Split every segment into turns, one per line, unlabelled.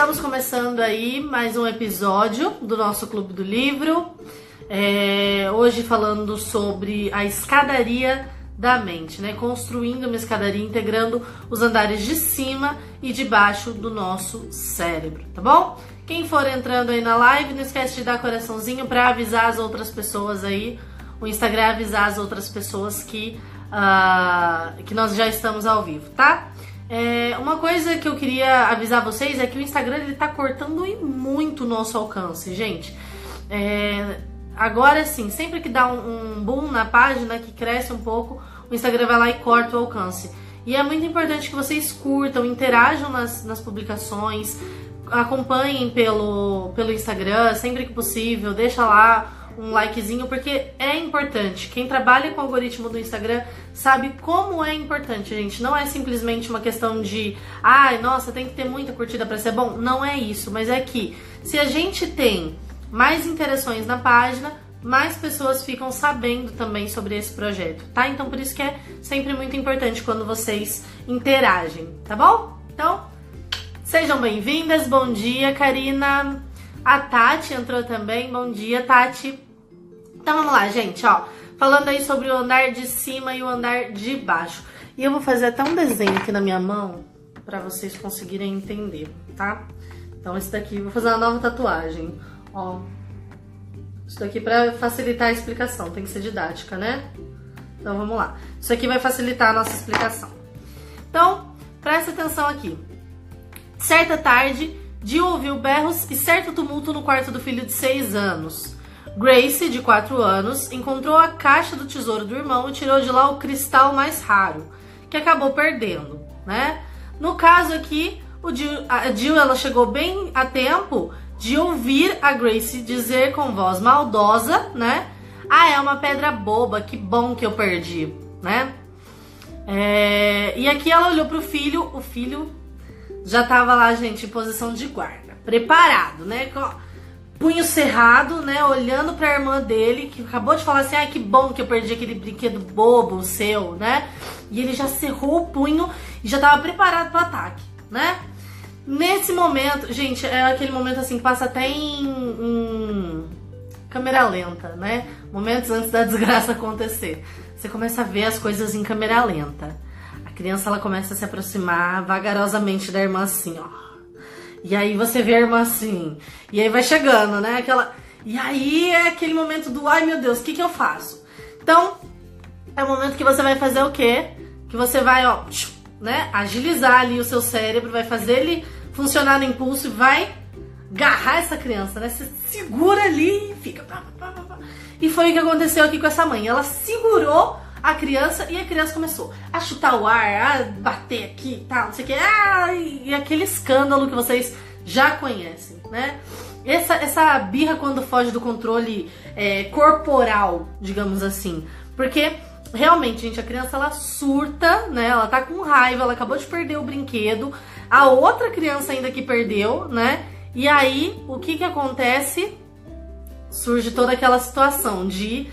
Estamos começando aí mais um episódio do nosso Clube do Livro. É, hoje falando sobre a escadaria da mente, né? Construindo uma escadaria integrando os andares de cima e de baixo do nosso cérebro, tá bom? Quem for entrando aí na live, não esquece de dar coraçãozinho para avisar as outras pessoas aí. O Instagram é avisar as outras pessoas que, uh, que nós já estamos ao vivo, tá? É, uma coisa que eu queria avisar vocês é que o Instagram ele tá cortando muito o nosso alcance, gente. É, agora sim, sempre que dá um, um boom na página, que cresce um pouco, o Instagram vai lá e corta o alcance. E é muito importante que vocês curtam, interajam nas, nas publicações, acompanhem pelo, pelo Instagram sempre que possível, deixa lá um likezinho, porque é importante. Quem trabalha com o algoritmo do Instagram sabe como é importante, gente. Não é simplesmente uma questão de, ai, nossa, tem que ter muita curtida para ser bom. Não é isso, mas é que se a gente tem mais interações na página, mais pessoas ficam sabendo também sobre esse projeto, tá? Então por isso que é sempre muito importante quando vocês interagem, tá bom? Então, sejam bem-vindas. Bom dia, Karina. A Tati entrou também. Bom dia, Tati. Então vamos lá, gente, ó. Falando aí sobre o andar de cima e o andar de baixo. E eu vou fazer até um desenho aqui na minha mão para vocês conseguirem entender, tá? Então esse daqui, vou fazer uma nova tatuagem, ó. Isso daqui para facilitar a explicação, tem que ser didática, né? Então vamos lá. Isso aqui vai facilitar a nossa explicação. Então, presta atenção aqui. Certa tarde, Jill ouviu berros e certo tumulto no quarto do filho de 6 anos. Grace, de 4 anos, encontrou a caixa do tesouro do irmão e tirou de lá o cristal mais raro, que acabou perdendo, né? No caso aqui, o Jill, a Jill ela chegou bem a tempo de ouvir a Grace dizer com voz maldosa, né? Ah, é uma pedra boba, que bom que eu perdi, né? É... E aqui ela olhou pro filho, o filho já tava lá, gente, em posição de guarda, preparado, né? Com punho cerrado, né? Olhando pra irmã dele, que acabou de falar assim: ai, que bom que eu perdi aquele brinquedo bobo seu, né? E ele já cerrou o punho e já tava preparado pro ataque, né? Nesse momento, gente, é aquele momento assim, passa até em, em câmera lenta, né? Momentos antes da desgraça acontecer. Você começa a ver as coisas em câmera lenta criança ela começa a se aproximar vagarosamente da irmã assim, ó. E aí você vê a irmã assim. E aí vai chegando, né? Aquela. E aí é aquele momento do ai meu Deus, o que, que eu faço? Então, é o momento que você vai fazer o quê? Que você vai, ó, né? Agilizar ali o seu cérebro, vai fazer ele funcionar no impulso e vai agarrar essa criança, né? Você segura ali e fica. E foi o que aconteceu aqui com essa mãe. Ela segurou a criança e a criança começou a chutar o ar, a bater aqui e tal, não sei o que, ah, e aquele escândalo que vocês já conhecem, né? Essa, essa birra quando foge do controle é, corporal, digamos assim, porque realmente, gente, a criança ela surta, né? Ela tá com raiva, ela acabou de perder o brinquedo, a outra criança ainda que perdeu, né? E aí, o que que acontece? Surge toda aquela situação de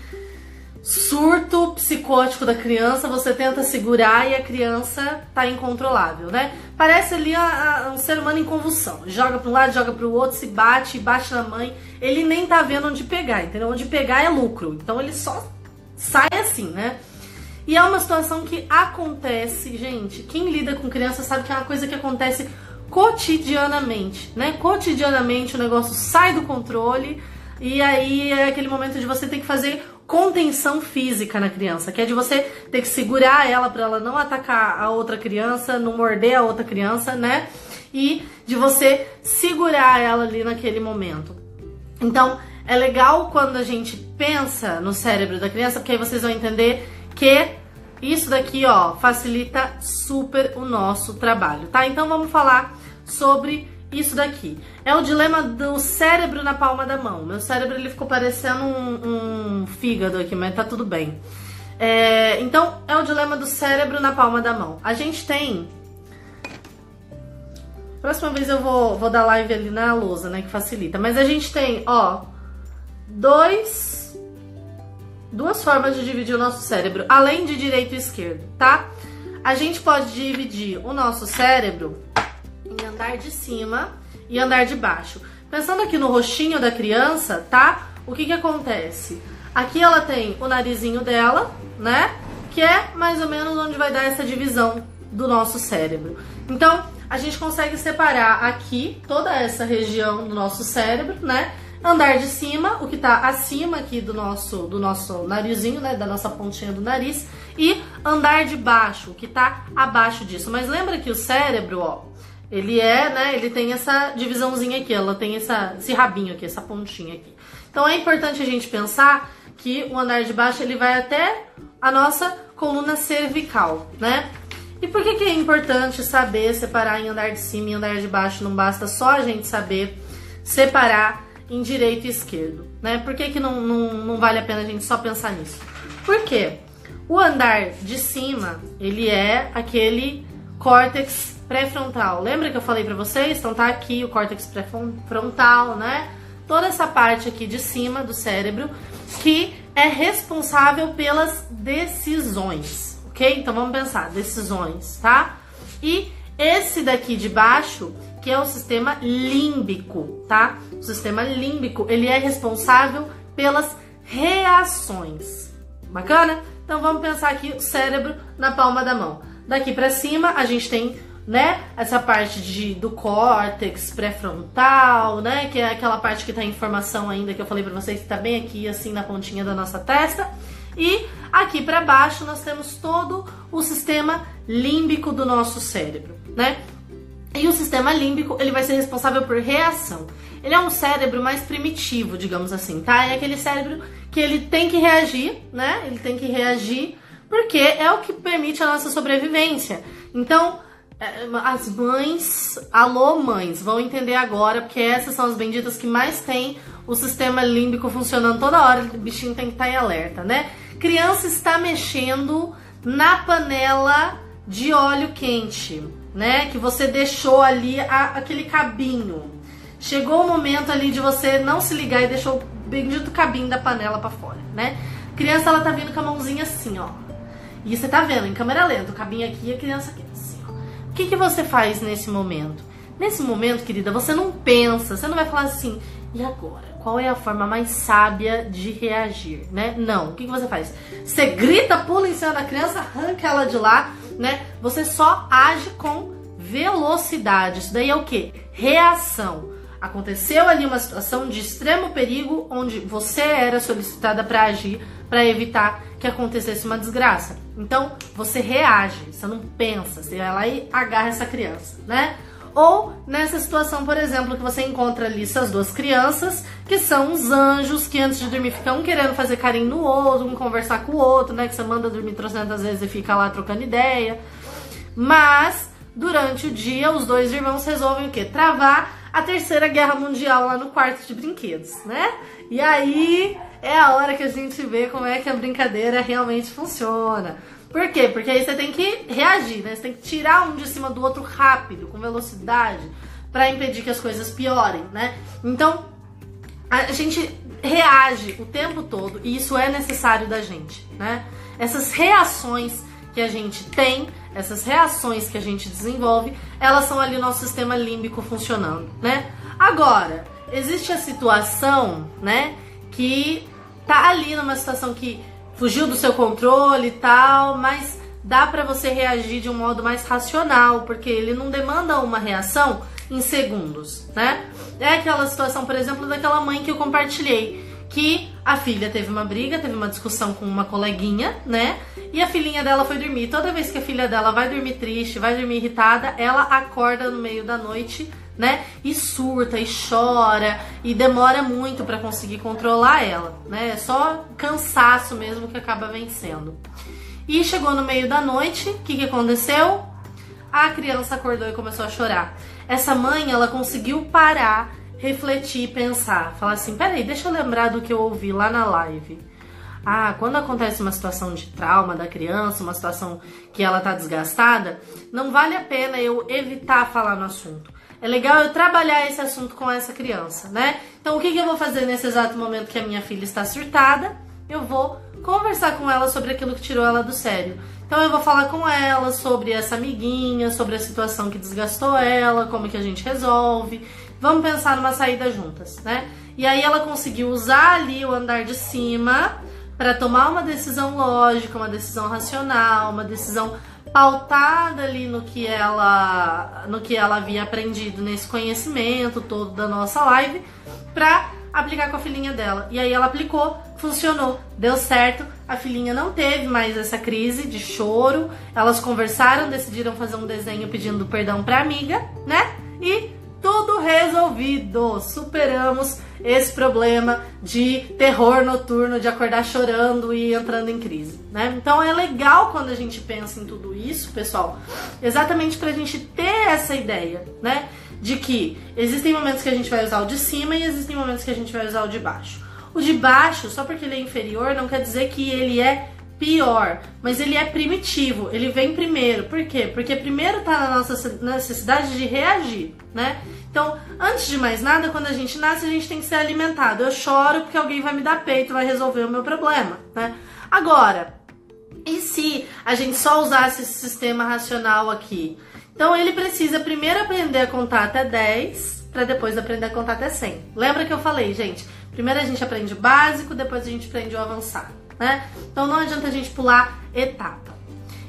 surto psicótico da criança, você tenta segurar e a criança tá incontrolável, né? Parece ali a, a, um ser humano em convulsão. Joga para um lado, joga para o outro, se bate, bate na mãe. Ele nem tá vendo onde pegar, entendeu? Onde pegar é lucro. Então ele só sai assim, né? E é uma situação que acontece, gente. Quem lida com criança sabe que é uma coisa que acontece cotidianamente, né? Cotidianamente o negócio sai do controle e aí é aquele momento de você ter que fazer contenção física na criança, que é de você ter que segurar ela para ela não atacar a outra criança, não morder a outra criança, né? E de você segurar ela ali naquele momento. Então, é legal quando a gente pensa no cérebro da criança, porque aí vocês vão entender que isso daqui, ó, facilita super o nosso trabalho, tá? Então vamos falar sobre isso daqui. É o dilema do cérebro na palma da mão. Meu cérebro ele ficou parecendo um, um fígado aqui, mas tá tudo bem. É, então, é o dilema do cérebro na palma da mão. A gente tem. Próxima vez eu vou, vou dar live ali na lousa, né? Que facilita. Mas a gente tem, ó, dois. Duas formas de dividir o nosso cérebro, além de direito e esquerdo, tá? A gente pode dividir o nosso cérebro andar de cima e andar de baixo. Pensando aqui no rostinho da criança, tá? O que que acontece? Aqui ela tem o narizinho dela, né? Que é mais ou menos onde vai dar essa divisão do nosso cérebro. Então, a gente consegue separar aqui toda essa região do nosso cérebro, né? Andar de cima, o que tá acima aqui do nosso, do nosso narizinho, né? Da nossa pontinha do nariz. E andar de baixo, o que tá abaixo disso. Mas lembra que o cérebro, ó, ele é, né? Ele tem essa divisãozinha aqui, ela tem essa, esse rabinho aqui, essa pontinha aqui. Então é importante a gente pensar que o andar de baixo ele vai até a nossa coluna cervical, né? E por que, que é importante saber separar em andar de cima e andar de baixo? Não basta só a gente saber separar em direito e esquerdo, né? Por que, que não, não, não vale a pena a gente só pensar nisso? Por quê? O andar de cima, ele é aquele córtex pré-frontal. Lembra que eu falei para vocês? Então tá aqui o córtex pré-frontal, né? Toda essa parte aqui de cima do cérebro que é responsável pelas decisões, ok? Então vamos pensar, decisões, tá? E esse daqui de baixo, que é o sistema límbico, tá? O sistema límbico, ele é responsável pelas reações. Bacana? Então vamos pensar aqui o cérebro na palma da mão. Daqui para cima a gente tem, né, essa parte de, do córtex pré-frontal, né, que é aquela parte que tá em formação ainda que eu falei para vocês que tá bem aqui assim na pontinha da nossa testa. E aqui para baixo nós temos todo o sistema límbico do nosso cérebro, né? E o sistema límbico, ele vai ser responsável por reação. Ele é um cérebro mais primitivo, digamos assim, tá? É aquele cérebro que ele tem que reagir, né? Ele tem que reagir porque é o que permite a nossa sobrevivência. Então, as mães, alô mães, vão entender agora, porque essas são as benditas que mais têm o sistema límbico funcionando toda hora, o bichinho tem que estar tá em alerta, né? Criança está mexendo na panela de óleo quente, né? Que você deixou ali a, aquele cabinho. Chegou o momento ali de você não se ligar e deixou o bendito cabinho da panela para fora, né? Criança, ela tá vindo com a mãozinha assim, ó. E você tá vendo em câmera lenta, o cabinho aqui e a criança aqui, que, que você faz nesse momento? Nesse momento, querida, você não pensa, você não vai falar assim, e agora? Qual é a forma mais sábia de reagir, né? Não. O que, que você faz? Você grita, pula em cima da criança, arranca ela de lá, né? Você só age com velocidade. Isso daí é o que? Reação. Aconteceu ali uma situação de extremo perigo onde você era solicitada para agir para evitar que acontecesse uma desgraça. Então, você reage, você não pensa, você vai lá e agarra essa criança, né? Ou nessa situação, por exemplo, que você encontra ali essas duas crianças, que são os anjos que antes de dormir ficam um querendo fazer carinho no outro, um conversar com o outro, né? Que você manda dormir trocentas vezes e fica lá trocando ideia. Mas, durante o dia, os dois irmãos resolvem o quê? Travar a terceira guerra mundial lá no quarto de brinquedos, né? E aí é a hora que a gente vê como é que a brincadeira realmente funciona. Por quê? Porque aí você tem que reagir, né? Você tem que tirar um de cima do outro rápido, com velocidade, para impedir que as coisas piorem, né? Então, a gente reage o tempo todo e isso é necessário da gente, né? Essas reações que a gente tem, essas reações que a gente desenvolve, elas são ali nosso sistema límbico funcionando, né? Agora, existe a situação, né, que tá ali numa situação que fugiu do seu controle e tal, mas dá para você reagir de um modo mais racional, porque ele não demanda uma reação em segundos, né? É aquela situação, por exemplo, daquela mãe que eu compartilhei, que a filha teve uma briga, teve uma discussão com uma coleguinha, né? E a filhinha dela foi dormir. Toda vez que a filha dela vai dormir triste, vai dormir irritada, ela acorda no meio da noite né? E surta e chora e demora muito para conseguir controlar ela, né? É só cansaço mesmo que acaba vencendo. E chegou no meio da noite, o que, que aconteceu? A criança acordou e começou a chorar. Essa mãe, ela conseguiu parar, refletir, pensar, falar assim: peraí, deixa eu lembrar do que eu ouvi lá na live. Ah, quando acontece uma situação de trauma da criança, uma situação que ela tá desgastada, não vale a pena eu evitar falar no assunto é legal eu trabalhar esse assunto com essa criança, né? Então, o que, que eu vou fazer nesse exato momento que a minha filha está surtada? Eu vou conversar com ela sobre aquilo que tirou ela do sério. Então, eu vou falar com ela sobre essa amiguinha, sobre a situação que desgastou ela, como que a gente resolve. Vamos pensar numa saída juntas, né? E aí ela conseguiu usar ali o andar de cima para tomar uma decisão lógica, uma decisão racional, uma decisão pautada ali no que ela no que ela havia aprendido nesse conhecimento todo da nossa live para aplicar com a filhinha dela. E aí ela aplicou, funcionou, deu certo. A filhinha não teve mais essa crise de choro. Elas conversaram, decidiram fazer um desenho pedindo perdão para amiga, né? E tudo resolvido. Superamos esse problema de terror noturno, de acordar chorando e entrando em crise, né? Então é legal quando a gente pensa em tudo isso, pessoal, exatamente pra gente ter essa ideia, né? De que existem momentos que a gente vai usar o de cima e existem momentos que a gente vai usar o de baixo. O de baixo, só porque ele é inferior, não quer dizer que ele é pior, mas ele é primitivo, ele vem primeiro. Por quê? Porque primeiro tá na nossa necessidade de reagir, né? Então, antes de mais nada, quando a gente nasce, a gente tem que ser alimentado. Eu choro porque alguém vai me dar peito, vai resolver o meu problema, né? Agora, e se a gente só usasse esse sistema racional aqui? Então, ele precisa primeiro aprender a contar até 10, para depois aprender a contar até 100. Lembra que eu falei, gente? Primeiro a gente aprende o básico, depois a gente aprende o avançado né? Então não adianta a gente pular etapa.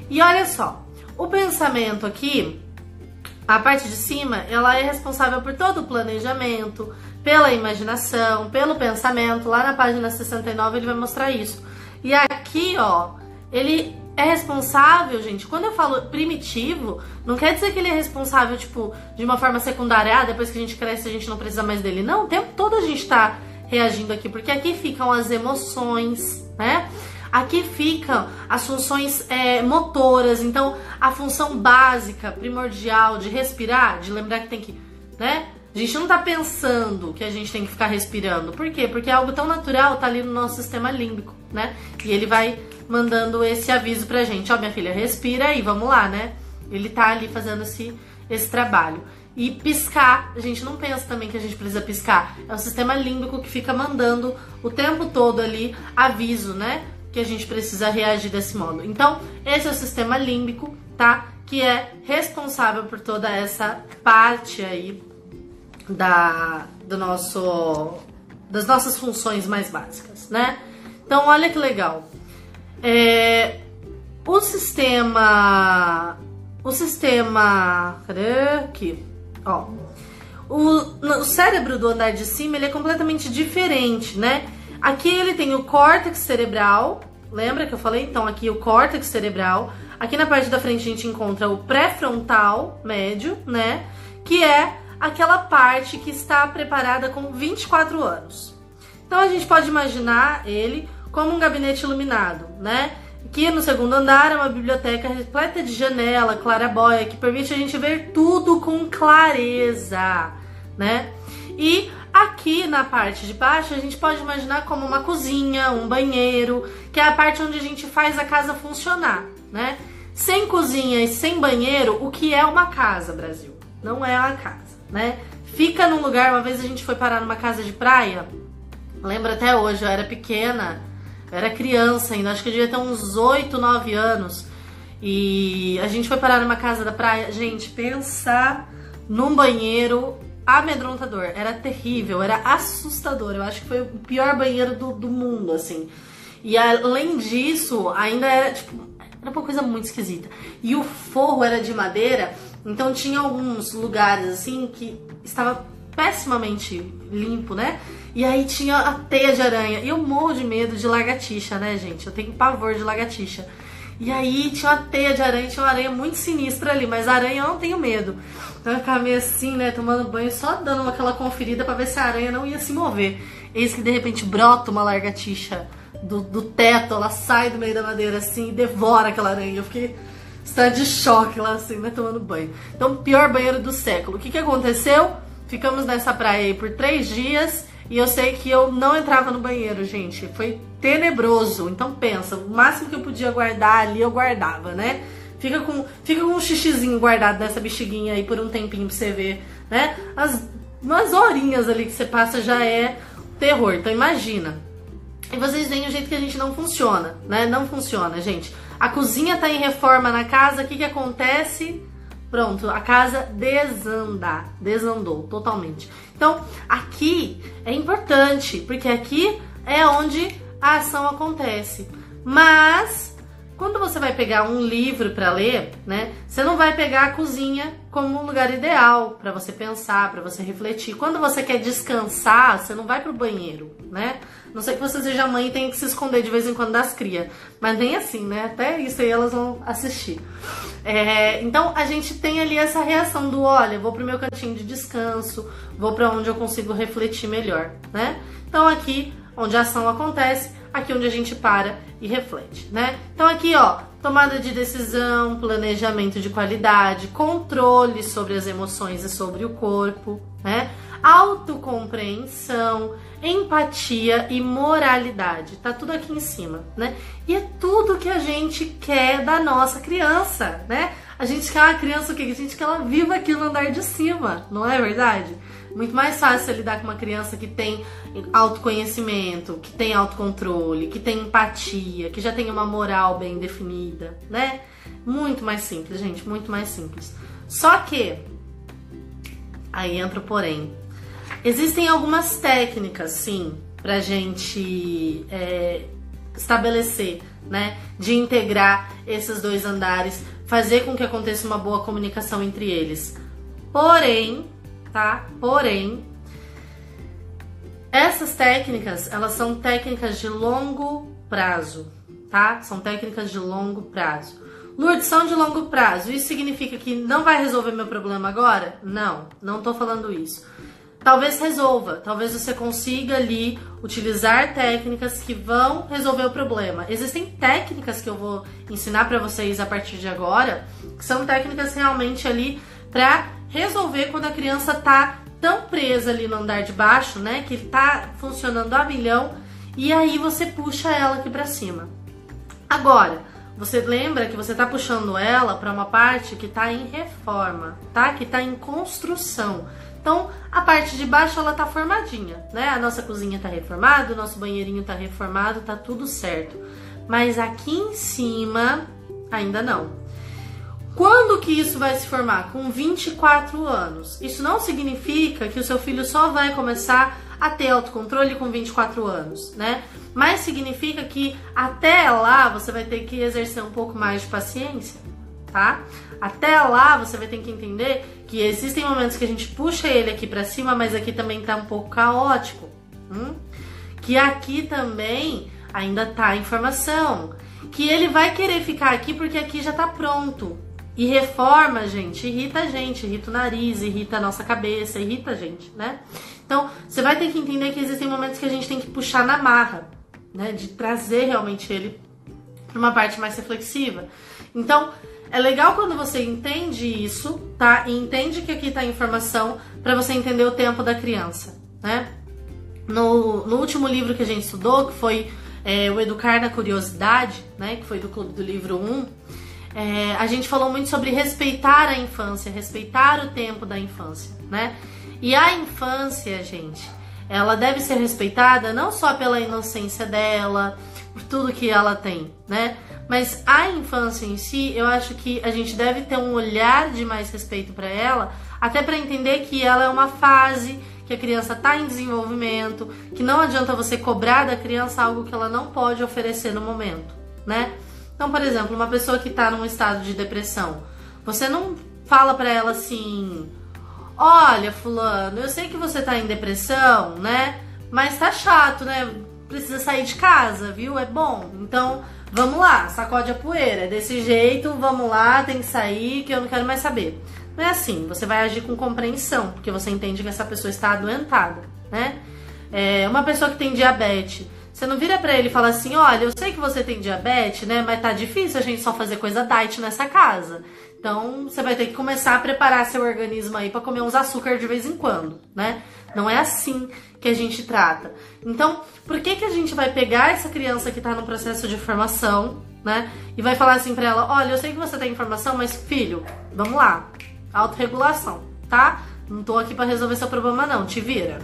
E olha só, o pensamento aqui, a parte de cima, ela é responsável por todo o planejamento, pela imaginação, pelo pensamento. Lá na página 69 ele vai mostrar isso. E aqui, ó, ele é responsável, gente. Quando eu falo primitivo, não quer dizer que ele é responsável, tipo, de uma forma secundária. Ah, depois que a gente cresce, a gente não precisa mais dele. Não, o tempo todo a gente tá reagindo aqui, porque aqui ficam as emoções, né? Aqui ficam as funções é, motoras, então a função básica, primordial de respirar, de lembrar que tem que, né? A gente não tá pensando que a gente tem que ficar respirando. Por quê? Porque é algo tão natural, tá ali no nosso sistema límbico, né? E ele vai mandando esse aviso pra gente, ó, minha filha, respira aí, vamos lá, né? Ele tá ali fazendo esse, esse trabalho. E piscar, a gente não pensa também que a gente precisa piscar. É o sistema límbico que fica mandando o tempo todo ali aviso, né? Que a gente precisa reagir desse modo. Então, esse é o sistema límbico, tá? Que é responsável por toda essa parte aí da do nosso das nossas funções mais básicas, né? Então, olha que legal. É, o sistema o sistema cadê aqui? Ó, o, o cérebro do andar de cima ele é completamente diferente, né? Aqui ele tem o córtex cerebral, lembra que eu falei? Então aqui o córtex cerebral. Aqui na parte da frente a gente encontra o pré-frontal médio, né? Que é aquela parte que está preparada com 24 anos. Então a gente pode imaginar ele como um gabinete iluminado, né? Que no segundo andar é uma biblioteca repleta de janela, clarabóia, que permite a gente ver tudo com clareza, né? E aqui na parte de baixo a gente pode imaginar como uma cozinha, um banheiro, que é a parte onde a gente faz a casa funcionar, né? Sem cozinha e sem banheiro, o que é uma casa, Brasil? Não é uma casa, né? Fica num lugar, uma vez a gente foi parar numa casa de praia, lembro até hoje, eu era pequena, eu era criança ainda, acho que eu devia ter uns 8, 9 anos. E a gente foi parar numa casa da praia. Gente, pensar num banheiro amedrontador. Era terrível, era assustador. Eu acho que foi o pior banheiro do, do mundo, assim. E além disso, ainda era, tipo, era uma coisa muito esquisita. E o forro era de madeira, então tinha alguns lugares, assim, que estava pessimamente limpo, né? E aí tinha a teia de aranha. E eu morro de medo de lagartixa, né, gente? Eu tenho pavor de lagartixa. E aí tinha uma teia de aranha, tinha uma aranha muito sinistra ali, mas aranha eu não tenho medo. Então eu ficava meio assim, né, tomando banho, só dando aquela conferida para ver se a aranha não ia se mover. Eis que de repente brota uma lagartixa do, do teto, ela sai do meio da madeira assim e devora aquela aranha. Eu fiquei está de choque lá assim, né, tomando banho. Então, pior banheiro do século. O que que aconteceu? Ficamos nessa praia aí por três dias e eu sei que eu não entrava no banheiro, gente. Foi tenebroso. Então pensa, o máximo que eu podia guardar ali, eu guardava, né? Fica com, fica com um xixizinho guardado nessa bexiguinha aí por um tempinho pra você ver, né? As, umas horinhas ali que você passa já é terror. Então imagina. E vocês veem o jeito que a gente não funciona, né? Não funciona, gente. A cozinha tá em reforma na casa, o que que acontece? pronto, a casa desanda, desandou totalmente. Então, aqui é importante, porque aqui é onde a ação acontece. Mas quando você vai pegar um livro para ler, né, você não vai pegar a cozinha como um lugar ideal para você pensar, para você refletir. Quando você quer descansar, você não vai pro banheiro, né? Não sei que você seja mãe e tenha que se esconder de vez em quando das crias, mas nem assim, né? Até isso aí elas vão assistir. É, então a gente tem ali essa reação do, olha, vou pro meu cantinho de descanso, vou para onde eu consigo refletir melhor, né? Então aqui onde a ação acontece, aqui onde a gente para e reflete, né? Então aqui, ó, tomada de decisão, planejamento de qualidade, controle sobre as emoções e sobre o corpo, né? Autocompreensão, empatia e moralidade. Tá tudo aqui em cima, né? E é tudo que a gente quer da nossa criança, né? A gente quer uma criança o quê? A gente quer ela viva aqui no andar de cima, não é verdade? Muito mais fácil lidar com uma criança que tem autoconhecimento, que tem autocontrole, que tem empatia, que já tem uma moral bem definida, né? Muito mais simples, gente, muito mais simples. Só que aí entra o porém. Existem algumas técnicas, sim, pra gente é, estabelecer, né? De integrar esses dois andares, fazer com que aconteça uma boa comunicação entre eles. Porém, tá? Porém, essas técnicas, elas são técnicas de longo prazo, tá? São técnicas de longo prazo. Lourdes, são de longo prazo. Isso significa que não vai resolver meu problema agora? Não, não tô falando isso. Talvez resolva, talvez você consiga ali utilizar técnicas que vão resolver o problema. Existem técnicas que eu vou ensinar para vocês a partir de agora, que são técnicas realmente ali para resolver quando a criança tá tão presa ali no andar de baixo, né, que tá funcionando a milhão, e aí você puxa ela aqui para cima. Agora, você lembra que você tá puxando ela para uma parte que tá em reforma, tá? Que tá em construção. Então, a parte de baixo ela tá formadinha, né? A nossa cozinha tá reformada, o nosso banheirinho tá reformado, tá tudo certo. Mas aqui em cima ainda não. Quando que isso vai se formar? Com 24 anos. Isso não significa que o seu filho só vai começar a ter autocontrole com 24 anos, né? Mas significa que até lá você vai ter que exercer um pouco mais de paciência, tá? Até lá você vai ter que entender que existem momentos que a gente puxa ele aqui para cima, mas aqui também tá um pouco caótico. Hum? Que aqui também ainda tá a informação. Que ele vai querer ficar aqui porque aqui já tá pronto. E reforma, gente, irrita a gente, irrita o nariz, irrita a nossa cabeça, irrita a gente, né? Então, você vai ter que entender que existem momentos que a gente tem que puxar na marra, né? De trazer realmente ele para uma parte mais reflexiva. Então, é legal quando você entende isso, tá? E entende que aqui tá a informação para você entender o tempo da criança, né? No, no último livro que a gente estudou, que foi é, o Educar na Curiosidade, né? Que foi do Clube do Livro 1, é, a gente falou muito sobre respeitar a infância, respeitar o tempo da infância, né? E a infância, gente, ela deve ser respeitada não só pela inocência dela, por tudo que ela tem, né? Mas a infância em si, eu acho que a gente deve ter um olhar de mais respeito para ela, até para entender que ela é uma fase que a criança está em desenvolvimento, que não adianta você cobrar da criança algo que ela não pode oferecer no momento, né? Então, por exemplo, uma pessoa que está num estado de depressão, você não fala para ela assim: "Olha, fulano, eu sei que você está em depressão, né? Mas tá chato, né? Precisa sair de casa, viu? É bom. Então, vamos lá, sacode a poeira. É desse jeito, vamos lá, tem que sair, que eu não quero mais saber." Não é assim, você vai agir com compreensão, porque você entende que essa pessoa está adoentada, né? É, uma pessoa que tem diabetes, você não vira para ele e fala assim: olha, eu sei que você tem diabetes, né? Mas tá difícil a gente só fazer coisa diet nessa casa. Então você vai ter que começar a preparar seu organismo aí para comer uns açúcar de vez em quando, né? Não é assim que a gente trata. Então, por que que a gente vai pegar essa criança que tá no processo de formação, né? E vai falar assim para ela: olha, eu sei que você tem informação, mas filho, vamos lá, autorregulação, tá? Não tô aqui para resolver seu problema, não, te vira,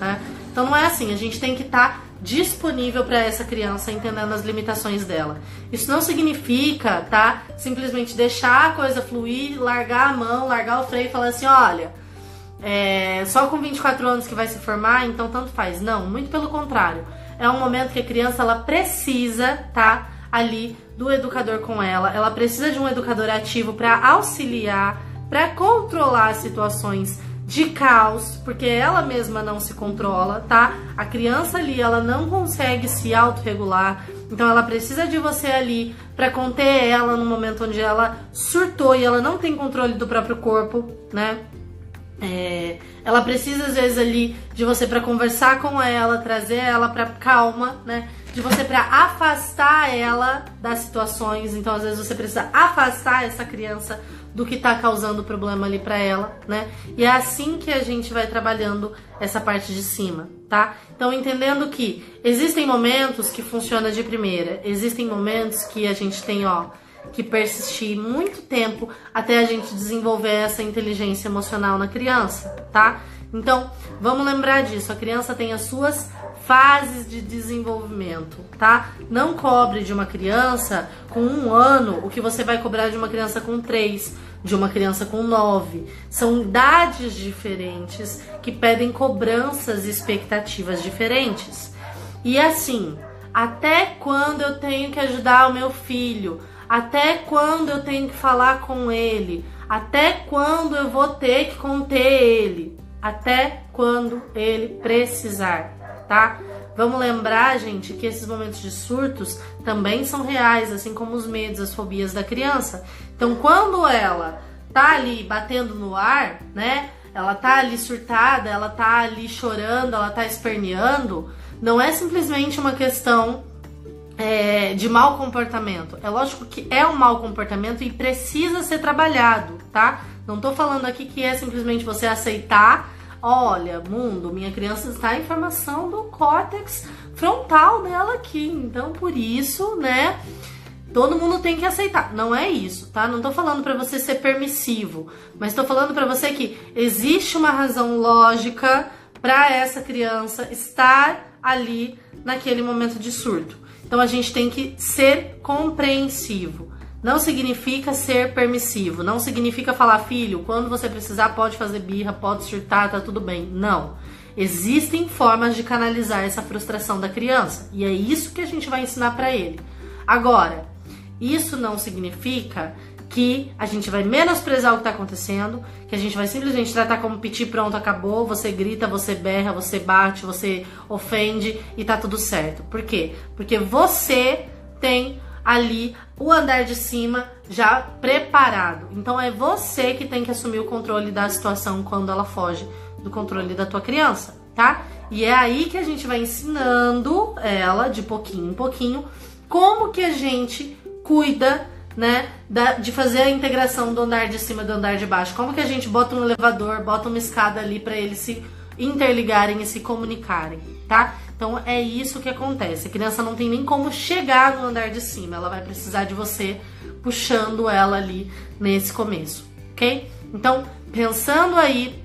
né? Então não é assim, a gente tem que estar tá disponível para essa criança, entendendo as limitações dela. Isso não significa, tá? Simplesmente deixar a coisa fluir, largar a mão, largar o freio e falar assim: olha, é, só com 24 anos que vai se formar, então tanto faz. Não, muito pelo contrário. É um momento que a criança ela precisa, tá? Ali do educador com ela. Ela precisa de um educador ativo para auxiliar, para controlar situações de caos, porque ela mesma não se controla, tá? A criança ali, ela não consegue se autorregular, então ela precisa de você ali para conter ela no momento onde ela surtou e ela não tem controle do próprio corpo, né? É, ela precisa às vezes ali de você para conversar com ela, trazer ela para calma, né? De você para afastar ela das situações. Então às vezes você precisa afastar essa criança do que está causando problema ali para ela, né? E é assim que a gente vai trabalhando essa parte de cima, tá? Então entendendo que existem momentos que funciona de primeira, existem momentos que a gente tem, ó, que persistir muito tempo até a gente desenvolver essa inteligência emocional na criança, tá? Então, vamos lembrar disso. A criança tem as suas fases de desenvolvimento, tá? Não cobre de uma criança com um ano o que você vai cobrar de uma criança com três, de uma criança com nove. São idades diferentes que pedem cobranças e expectativas diferentes. E assim, até quando eu tenho que ajudar o meu filho? Até quando eu tenho que falar com ele? Até quando eu vou ter que conter ele? Até quando ele precisar tá? Vamos lembrar, gente, que esses momentos de surtos também são reais, assim como os medos, as fobias da criança. Então, quando ela tá ali batendo no ar, né? Ela tá ali surtada, ela tá ali chorando, ela tá esperneando, não é simplesmente uma questão é, de mau comportamento. É lógico que é um mau comportamento e precisa ser trabalhado, tá? Não tô falando aqui que é simplesmente você aceitar Olha, mundo, minha criança está em formação do córtex frontal dela aqui. Então, por isso, né? Todo mundo tem que aceitar. Não é isso, tá? Não tô falando para você ser permissivo, mas tô falando para você que existe uma razão lógica para essa criança estar ali naquele momento de surto. Então a gente tem que ser compreensivo. Não significa ser permissivo, não significa falar, filho, quando você precisar pode fazer birra, pode surtar, tá tudo bem. Não. Existem formas de canalizar essa frustração da criança e é isso que a gente vai ensinar para ele. Agora, isso não significa que a gente vai menosprezar o que está acontecendo, que a gente vai simplesmente tratar como pedir pronto, acabou, você grita, você berra, você bate, você ofende e tá tudo certo. Por quê? Porque você tem ali o andar de cima já preparado. Então é você que tem que assumir o controle da situação quando ela foge do controle da tua criança, tá? E é aí que a gente vai ensinando ela de pouquinho em pouquinho como que a gente cuida, né, da, de fazer a integração do andar de cima e do andar de baixo. Como que a gente bota um elevador, bota uma escada ali para eles se interligarem e se comunicarem, tá? Então é isso que acontece. A criança não tem nem como chegar no andar de cima, ela vai precisar de você puxando ela ali nesse começo, ok? Então, pensando aí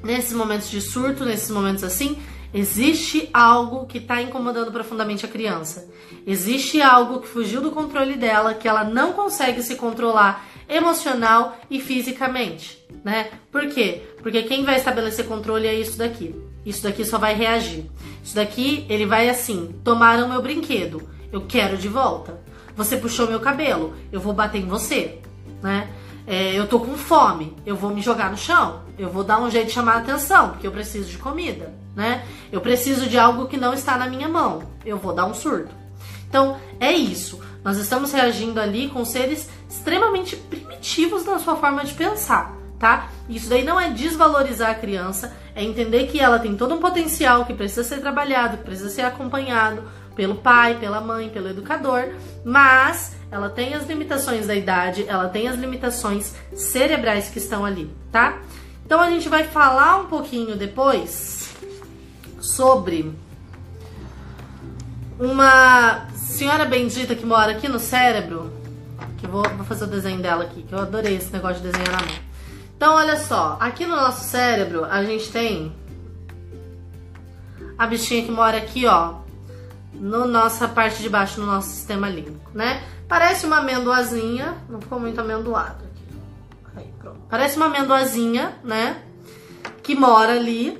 nesses momentos de surto, nesses momentos assim, existe algo que está incomodando profundamente a criança. Existe algo que fugiu do controle dela, que ela não consegue se controlar emocional e fisicamente, né? Por quê? Porque quem vai estabelecer controle é isso daqui. Isso daqui só vai reagir. Isso daqui, ele vai assim: tomaram meu brinquedo, eu quero de volta. Você puxou meu cabelo, eu vou bater em você, né? É, eu tô com fome, eu vou me jogar no chão, eu vou dar um jeito de chamar a atenção, porque eu preciso de comida, né? Eu preciso de algo que não está na minha mão, eu vou dar um surto. Então, é isso. Nós estamos reagindo ali com seres extremamente primitivos na sua forma de pensar tá? Isso daí não é desvalorizar a criança, é entender que ela tem todo um potencial que precisa ser trabalhado, que precisa ser acompanhado pelo pai, pela mãe, pelo educador, mas ela tem as limitações da idade, ela tem as limitações cerebrais que estão ali, tá? Então a gente vai falar um pouquinho depois sobre uma senhora bendita que mora aqui no cérebro, que vou, vou fazer o desenho dela aqui, que eu adorei esse negócio de desenhar na mão. Então, olha só, aqui no nosso cérebro a gente tem a bichinha que mora aqui, ó, no nossa parte de baixo, no nosso sistema límbico, né? Parece uma amendoazinha, não ficou muito amendoado aqui. Aí, pronto. Parece uma amendoazinha, né? Que mora ali.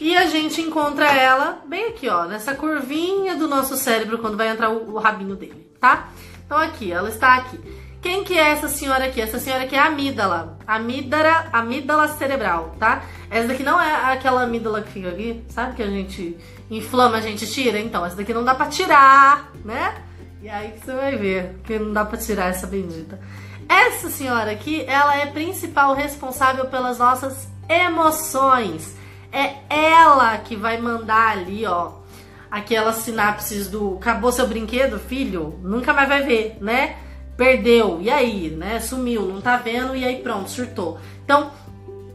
E a gente encontra ela bem aqui, ó, nessa curvinha do nosso cérebro quando vai entrar o, o rabinho dele, tá? Então aqui, ela está aqui. Quem que é essa senhora aqui? Essa senhora aqui é a amígdala. Amígdala, amígdala cerebral, tá? Essa daqui não é aquela amígdala que fica aqui, sabe? Que a gente inflama, a gente tira. Então, essa daqui não dá pra tirar, né? E aí que você vai ver que não dá pra tirar essa bendita. Essa senhora aqui, ela é principal responsável pelas nossas emoções. É ela que vai mandar ali, ó, aquelas sinapses do acabou seu brinquedo, filho, nunca mais vai ver, né? Perdeu, e aí, né? Sumiu, não tá vendo, e aí pronto, surtou. Então,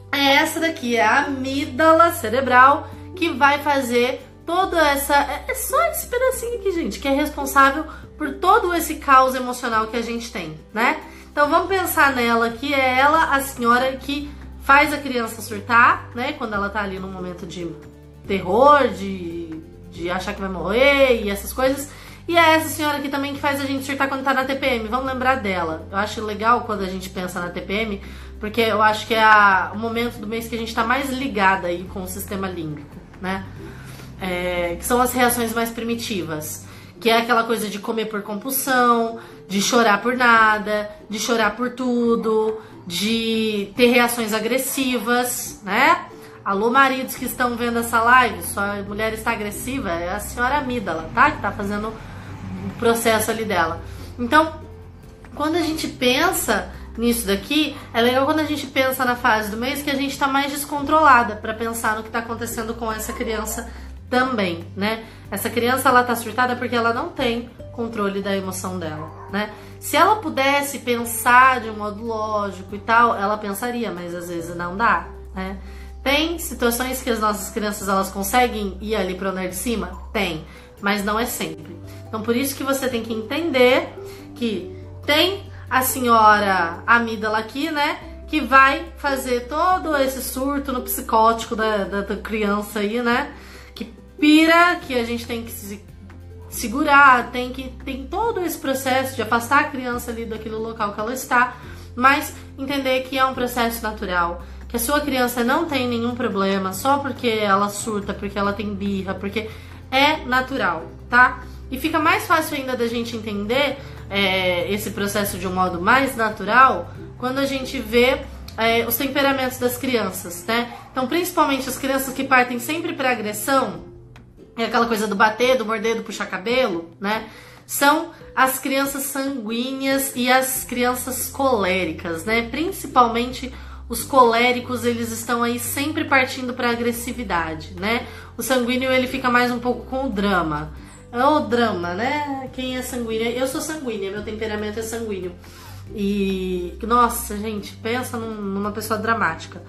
é essa daqui, é a amígdala cerebral que vai fazer toda essa. É, é só esse pedacinho aqui, gente, que é responsável por todo esse caos emocional que a gente tem, né? Então vamos pensar nela que é ela a senhora que faz a criança surtar, né? Quando ela tá ali no momento de terror, de, de achar que vai morrer e essas coisas. E é essa senhora aqui também que faz a gente surtar quando tá na TPM. Vamos lembrar dela. Eu acho legal quando a gente pensa na TPM, porque eu acho que é a, o momento do mês que a gente tá mais ligada aí com o sistema límbico, né? É, que são as reações mais primitivas. Que é aquela coisa de comer por compulsão, de chorar por nada, de chorar por tudo, de ter reações agressivas, né? Alô, maridos que estão vendo essa live, sua mulher está agressiva, é a senhora amígdala, tá? Que tá fazendo processo ali dela. Então, quando a gente pensa nisso daqui, é legal quando a gente pensa na fase do mês que a gente está mais descontrolada para pensar no que está acontecendo com essa criança também, né? Essa criança ela tá surtada porque ela não tem controle da emoção dela, né? Se ela pudesse pensar de um modo lógico e tal, ela pensaria, mas às vezes não dá, né? Tem situações que as nossas crianças elas conseguem ir ali para o andar de cima? Tem, mas não é sempre. Então por isso que você tem que entender que tem a senhora amígdala aqui, né? Que vai fazer todo esse surto no psicótico da, da, da criança aí, né? Que pira, que a gente tem que se segurar, tem que tem todo esse processo de afastar a criança ali daquele local que ela está, mas entender que é um processo natural, que a sua criança não tem nenhum problema só porque ela surta, porque ela tem birra, porque é natural, tá? E fica mais fácil ainda da gente entender é, esse processo de um modo mais natural quando a gente vê é, os temperamentos das crianças, né? Então, principalmente as crianças que partem sempre para agressão, é aquela coisa do bater, do morder, do puxar cabelo, né? São as crianças sanguíneas e as crianças coléricas, né? Principalmente os coléricos, eles estão aí sempre partindo para agressividade, né? O sanguíneo ele fica mais um pouco com o drama. É o drama, né? Quem é sanguíneo? Eu sou sanguínea, meu temperamento é sanguíneo. E, nossa, gente, pensa numa pessoa dramática.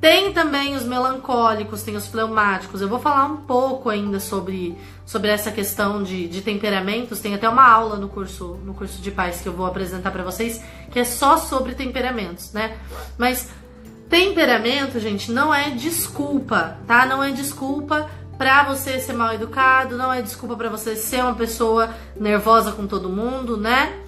Tem também os melancólicos, tem os fleumáticos. Eu vou falar um pouco ainda sobre, sobre essa questão de, de temperamentos. Tem até uma aula no curso, no curso de pais que eu vou apresentar para vocês, que é só sobre temperamentos, né? Mas temperamento, gente, não é desculpa, tá? Não é desculpa pra você ser mal educado, não é desculpa para você ser uma pessoa nervosa com todo mundo, né?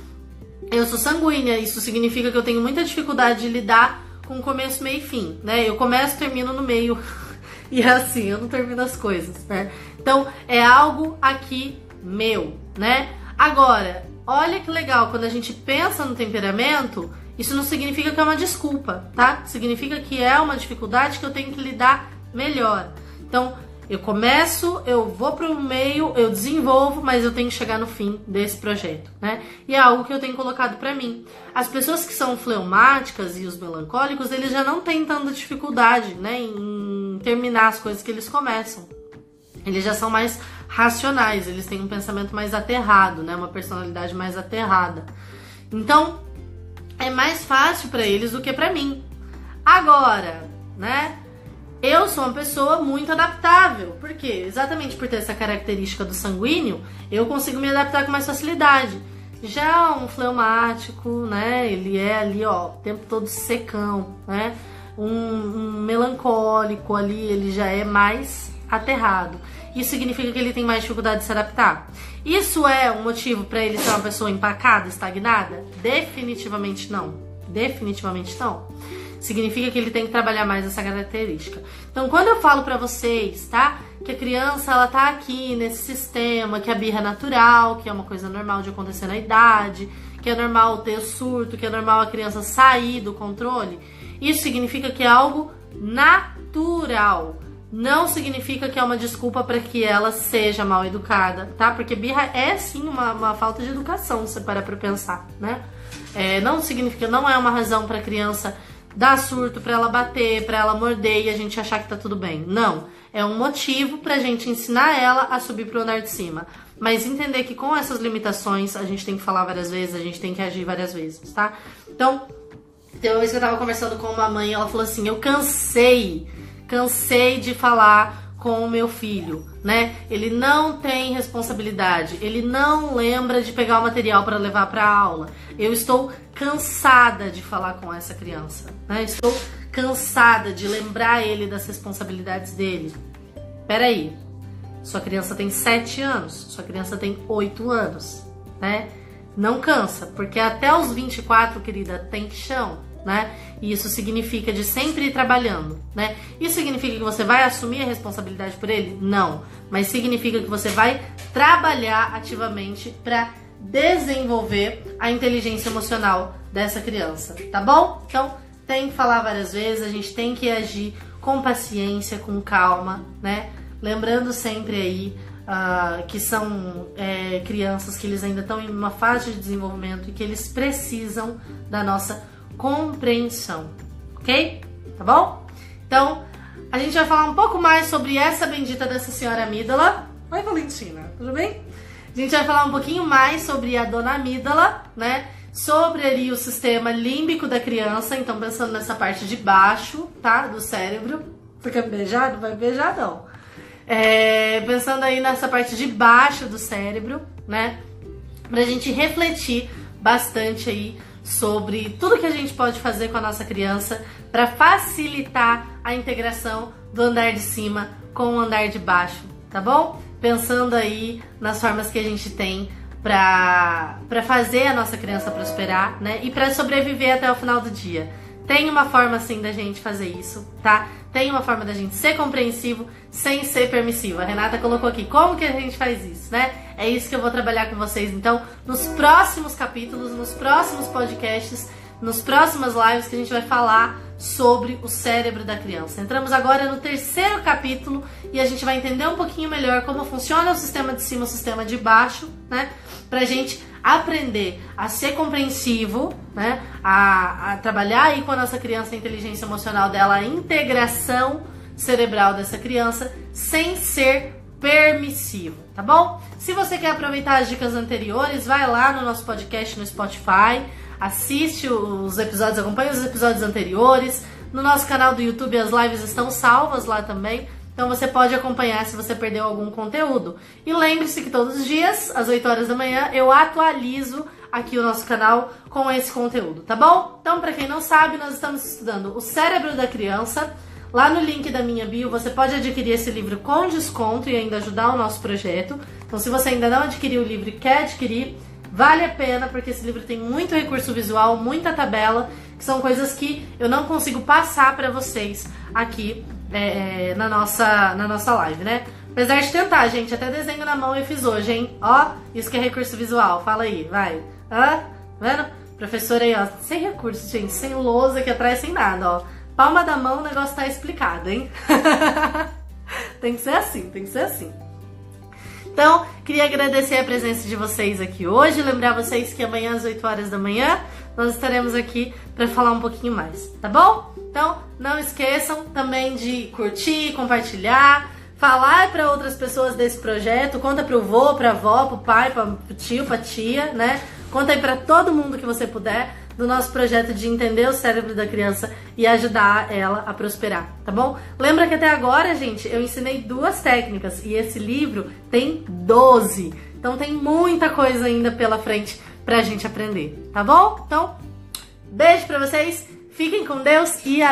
Eu sou sanguínea, isso significa que eu tenho muita dificuldade de lidar com começo, meio e fim, né? Eu começo termino no meio. e é assim, eu não termino as coisas, né? Então, é algo aqui meu, né? Agora, olha que legal, quando a gente pensa no temperamento, isso não significa que é uma desculpa, tá? Significa que é uma dificuldade que eu tenho que lidar melhor. Então, eu começo, eu vou para o meio, eu desenvolvo, mas eu tenho que chegar no fim desse projeto, né? E é algo que eu tenho colocado para mim. As pessoas que são fleumáticas e os melancólicos, eles já não têm tanta dificuldade, né, em terminar as coisas que eles começam. Eles já são mais racionais, eles têm um pensamento mais aterrado, né, uma personalidade mais aterrada. Então, é mais fácil para eles do que para mim. Agora, né? Eu sou uma pessoa muito adaptável. Por quê? Exatamente por ter essa característica do sanguíneo, eu consigo me adaptar com mais facilidade. Já um fleumático, né? Ele é ali, ó, o tempo todo secão, né? Um, um melancólico ali, ele já é mais aterrado. isso significa que ele tem mais dificuldade de se adaptar. Isso é um motivo para ele ser uma pessoa empacada, estagnada? Definitivamente não. Definitivamente não. Significa que ele tem que trabalhar mais essa característica. Então, quando eu falo para vocês, tá? Que a criança ela tá aqui nesse sistema, que a birra é natural, que é uma coisa normal de acontecer na idade, que é normal ter surto, que é normal a criança sair do controle. Isso significa que é algo natural não significa que é uma desculpa para que ela seja mal educada, tá? Porque birra é sim uma, uma falta de educação, se parar pra pensar, né? É, não significa, não é uma razão pra criança dar surto, pra ela bater, pra ela morder e a gente achar que tá tudo bem. Não. É um motivo pra gente ensinar ela a subir pro andar de cima. Mas entender que com essas limitações a gente tem que falar várias vezes, a gente tem que agir várias vezes, tá? Então, tem uma vez que eu tava conversando com uma mãe, ela falou assim: Eu cansei cansei de falar com o meu filho, né? Ele não tem responsabilidade, ele não lembra de pegar o material para levar para aula. Eu estou cansada de falar com essa criança, né? Estou cansada de lembrar ele das responsabilidades dele. Peraí, sua criança tem 7 anos, sua criança tem 8 anos, né? Não cansa, porque até os 24, querida, tem chão né? E isso significa de sempre ir trabalhando, né? Isso significa que você vai assumir a responsabilidade por ele? Não, mas significa que você vai trabalhar ativamente para desenvolver a inteligência emocional dessa criança, tá bom? Então, tem que falar várias vezes, a gente tem que agir com paciência, com calma, né? Lembrando sempre aí uh, que são é, crianças que eles ainda estão em uma fase de desenvolvimento e que eles precisam da nossa compreensão, ok? Tá bom? Então, a gente vai falar um pouco mais sobre essa bendita dessa senhora amígdala. Oi, Valentina, tudo bem? A gente vai falar um pouquinho mais sobre a dona amígdala, né? Sobre ali o sistema límbico da criança, então pensando nessa parte de baixo, tá? Do cérebro. Fica beijado? Vai beijar não. É, pensando aí nessa parte de baixo do cérebro, né? Pra gente refletir bastante aí sobre tudo que a gente pode fazer com a nossa criança para facilitar a integração do andar de cima com o andar de baixo, tá bom? Pensando aí nas formas que a gente tem para fazer a nossa criança prosperar, né? E para sobreviver até o final do dia. Tem uma forma assim da gente fazer isso, tá? Tem uma forma da gente ser compreensivo sem ser permissivo. A Renata colocou aqui como que a gente faz isso, né? É isso que eu vou trabalhar com vocês então nos próximos capítulos, nos próximos podcasts, nos próximas lives que a gente vai falar sobre o cérebro da criança. Entramos agora no terceiro capítulo e a gente vai entender um pouquinho melhor como funciona o sistema de cima o sistema de baixo, né? Pra gente aprender a ser compreensivo, né? A, a trabalhar aí com a nossa criança a inteligência emocional dela, a integração cerebral dessa criança, sem ser permissivo, tá bom? Se você quer aproveitar as dicas anteriores, vai lá no nosso podcast no Spotify, assiste os episódios, acompanha os episódios anteriores. No nosso canal do YouTube as lives estão salvas lá também. Então você pode acompanhar se você perdeu algum conteúdo. E lembre-se que todos os dias, às 8 horas da manhã, eu atualizo aqui o nosso canal com esse conteúdo, tá bom? Então, para quem não sabe, nós estamos estudando o cérebro da criança. Lá no link da minha bio, você pode adquirir esse livro com desconto e ainda ajudar o nosso projeto. Então, se você ainda não adquiriu o livro e quer adquirir, vale a pena, porque esse livro tem muito recurso visual, muita tabela, que são coisas que eu não consigo passar para vocês aqui é, é, na, nossa, na nossa live, né? Apesar de tentar, gente, até desenho na mão eu fiz hoje, hein? Ó, isso que é recurso visual. Fala aí, vai. Hã? Vendo? Professora aí, ó, sem recurso, gente, sem lousa aqui atrás, sem nada, ó. Palma da mão, o negócio tá explicado, hein? tem que ser assim, tem que ser assim. Então, queria agradecer a presença de vocês aqui hoje, lembrar vocês que amanhã às 8 horas da manhã nós estaremos aqui para falar um pouquinho mais, tá bom? Então, não esqueçam também de curtir, compartilhar, falar para outras pessoas desse projeto, conta pro vô, pra avó, pro pai, pro tio, pra tia, né? Conta aí para todo mundo que você puder do nosso projeto de entender o cérebro da criança e ajudar ela a prosperar, tá bom? Lembra que até agora, gente, eu ensinei duas técnicas e esse livro tem 12. Então tem muita coisa ainda pela frente pra gente aprender, tá bom? Então, beijo pra vocês, fiquem com Deus e a